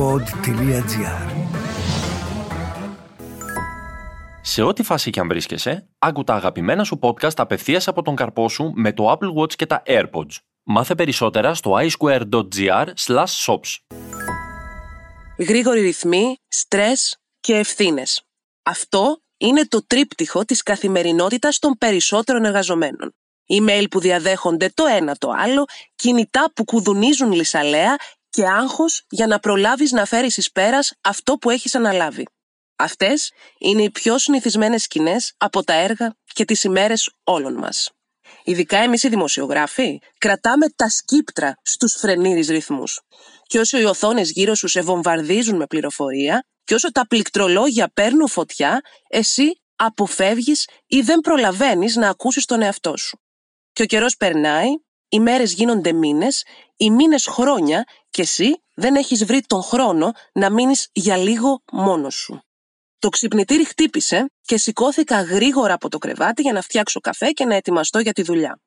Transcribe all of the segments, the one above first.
pod.gr Σε ό,τι φάση και αν βρίσκεσαι, άκου τα αγαπημένα σου podcast απευθείας από τον καρπό σου με το Apple Watch και τα AirPods. Μάθε περισσότερα στο iSquare.gr shops. Γρήγοροι ρυθμοί, στρες και ευθύνες. Αυτό είναι το τρίπτυχο της καθημερινότητας των περισσότερων εργαζομένων. Email που διαδέχονται το ένα το άλλο, κινητά που κουδουνίζουν λισαλέα και άγχος για να προλάβεις να φέρεις εις πέρας αυτό που έχεις αναλάβει. Αυτές είναι οι πιο συνηθισμένες σκηνές από τα έργα και τις ημέρες όλων μας. Ειδικά εμείς οι δημοσιογράφοι κρατάμε τα σκύπτρα στους φρενήρις ρυθμούς. Και όσο οι οθόνες γύρω σου σε βομβαρδίζουν με πληροφορία και όσο τα πληκτρολόγια παίρνουν φωτιά, εσύ αποφεύγεις ή δεν προλαβαίνεις να ακούσεις τον εαυτό σου. Και ο καιρός περνάει, οι μέρες γίνονται μήνες, οι μήνες χρόνια και εσύ δεν έχεις βρει τον χρόνο να μείνεις για λίγο μόνος σου. Το ξυπνητήρι χτύπησε και σηκώθηκα γρήγορα από το κρεβάτι για να φτιάξω καφέ και να ετοιμαστώ για τη δουλειά.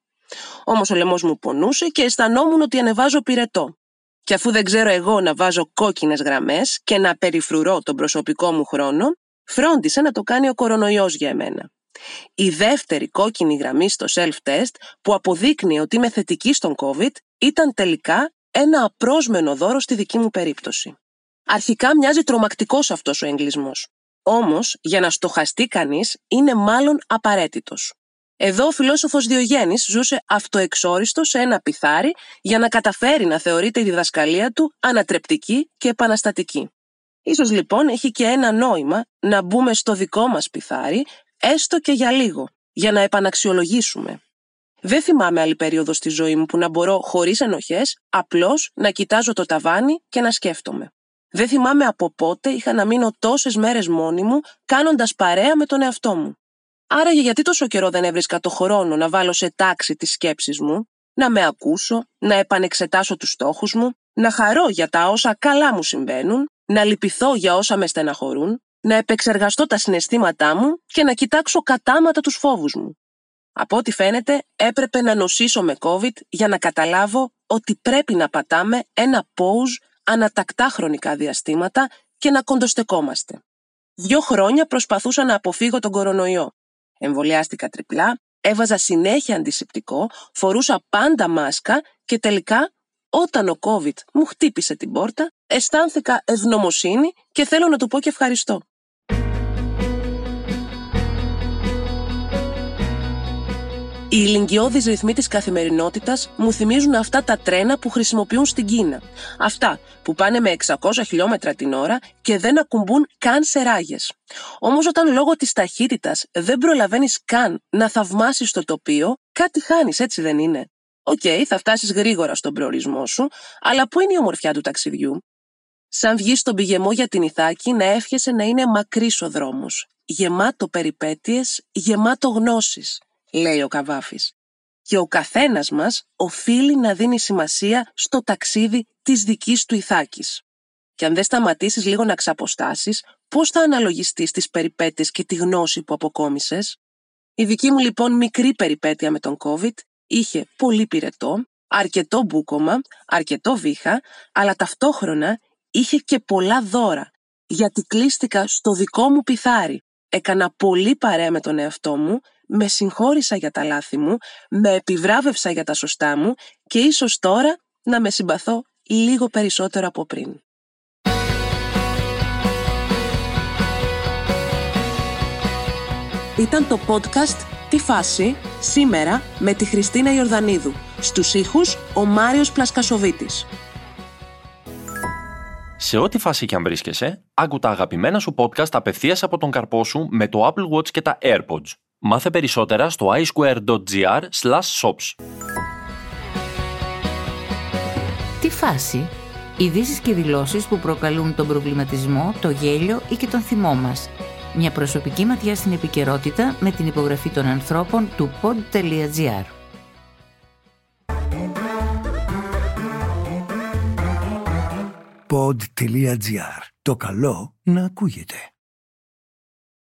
Όμως ο λαιμός μου πονούσε και αισθανόμουν ότι ανεβάζω πυρετό. Και αφού δεν ξέρω εγώ να βάζω κόκκινες γραμμές και να περιφρουρώ τον προσωπικό μου χρόνο, φρόντισε να το κάνει ο κορονοϊός για εμένα. Η δεύτερη κόκκινη γραμμή στο self-test που αποδείκνυε ότι είμαι θετική στον COVID ήταν τελικά ένα απρόσμενο δώρο στη δική μου περίπτωση. Αρχικά μοιάζει τρομακτικός αυτός ο εγκλισμός. Όμως, για να στοχαστεί κανείς, είναι μάλλον απαραίτητος. Εδώ ο φιλόσοφος Διογέννης ζούσε αυτοεξόριστο σε ένα πιθάρι για να καταφέρει να θεωρείται η διδασκαλία του ανατρεπτική και επαναστατική. Ίσως λοιπόν έχει και ένα νόημα να μπούμε στο δικό μας πιθάρι, έστω και για λίγο, για να επαναξιολογήσουμε. Δεν θυμάμαι άλλη περίοδο στη ζωή μου που να μπορώ χωρίς ενοχές απλώς να κοιτάζω το ταβάνι και να σκέφτομαι. Δεν θυμάμαι από πότε είχα να μείνω τόσες μέρες μόνη μου κάνοντας παρέα με τον εαυτό μου. Άραγε γιατί τόσο καιρό δεν έβρισκα το χρόνο να βάλω σε τάξη τις σκέψεις μου, να με ακούσω, να επανεξετάσω τους στόχους μου, να χαρώ για τα όσα καλά μου συμβαίνουν, να λυπηθώ για όσα με στεναχωρούν, να επεξεργαστώ τα συναισθήματά μου και να κοιτάξω κατάματα τους φόβους μου. Από ό,τι φαίνεται έπρεπε να νοσήσω με COVID για να καταλάβω ότι πρέπει να πατάμε ένα pause ανατακτά χρονικά διαστήματα και να κοντοστεκόμαστε. Δύο χρόνια προσπαθούσα να αποφύγω τον κορονοϊό. Εμβολιάστηκα τριπλά, έβαζα συνέχεια αντισηπτικό, φορούσα πάντα μάσκα και τελικά όταν ο COVID μου χτύπησε την πόρτα, αισθάνθηκα ευγνωμοσύνη και θέλω να του πω και ευχαριστώ. Οι ιλιγγιώδεις ρυθμοί της καθημερινότητας μου θυμίζουν αυτά τα τρένα που χρησιμοποιούν στην Κίνα. Αυτά που πάνε με 600 χιλιόμετρα την ώρα και δεν ακουμπούν καν σε ράγες. Όμως, όταν λόγω της ταχύτητας δεν προλαβαίνεις καν να θαυμάσεις το τοπίο, κάτι χάνεις, έτσι δεν είναι. Οκ, θα φτάσεις γρήγορα στον προορισμό σου, αλλά πού είναι η ομορφιά του ταξιδιού; Σαν βγεις στον πηγαιμό για την Ιθάκη, να εύχεσαι να είναι μακρύς ο δρόμος, γεμάτο περιπέτειες, γεμάτο γνώσεις λέει ο Καβάφης. Και ο καθένας μας οφείλει να δίνει σημασία στο ταξίδι της δικής του Ιθάκης. Και αν δεν σταματήσεις λίγο να ξαποστάσεις, πώς θα αναλογιστείς τις περιπέτειες και τη γνώση που αποκόμισες; Η δική μου λοιπόν μικρή περιπέτεια με τον COVID είχε πολύ πυρετό, αρκετό μπούκομα, αρκετό βήχα, αλλά ταυτόχρονα είχε και πολλά δώρα, γιατί κλείστηκα στο δικό μου πιθάρι. Έκανα πολύ παρέα με τον εαυτό μου με συγχώρησα για τα λάθη μου, με επιβράβευσα για τα σωστά μου και ίσως τώρα να με συμπαθώ λίγο περισσότερο από πριν. Ήταν το podcast «Τι φάση» σήμερα με τη Χριστίνα Ιορδανίδου. Στους ήχους ο Μάριος Πλασκασοβίτης. Σε ό,τι φάση και αν βρίσκεσαι, άκου τα αγαπημένα σου podcast απευθείας από τον καρπό σου με το Apple Watch και τα AirPods. Μάθε περισσότερα στο iSquare.gr shops. Τι φάση, ειδήσεις και δηλώσεις που προκαλούν τον προβληματισμό, το γέλιο ή και τον θυμό μας. Μια προσωπική ματιά στην επικαιρότητα με την υπογραφή των ανθρώπων του pod.gr. Pod.gr. Το καλό να ακούγεται.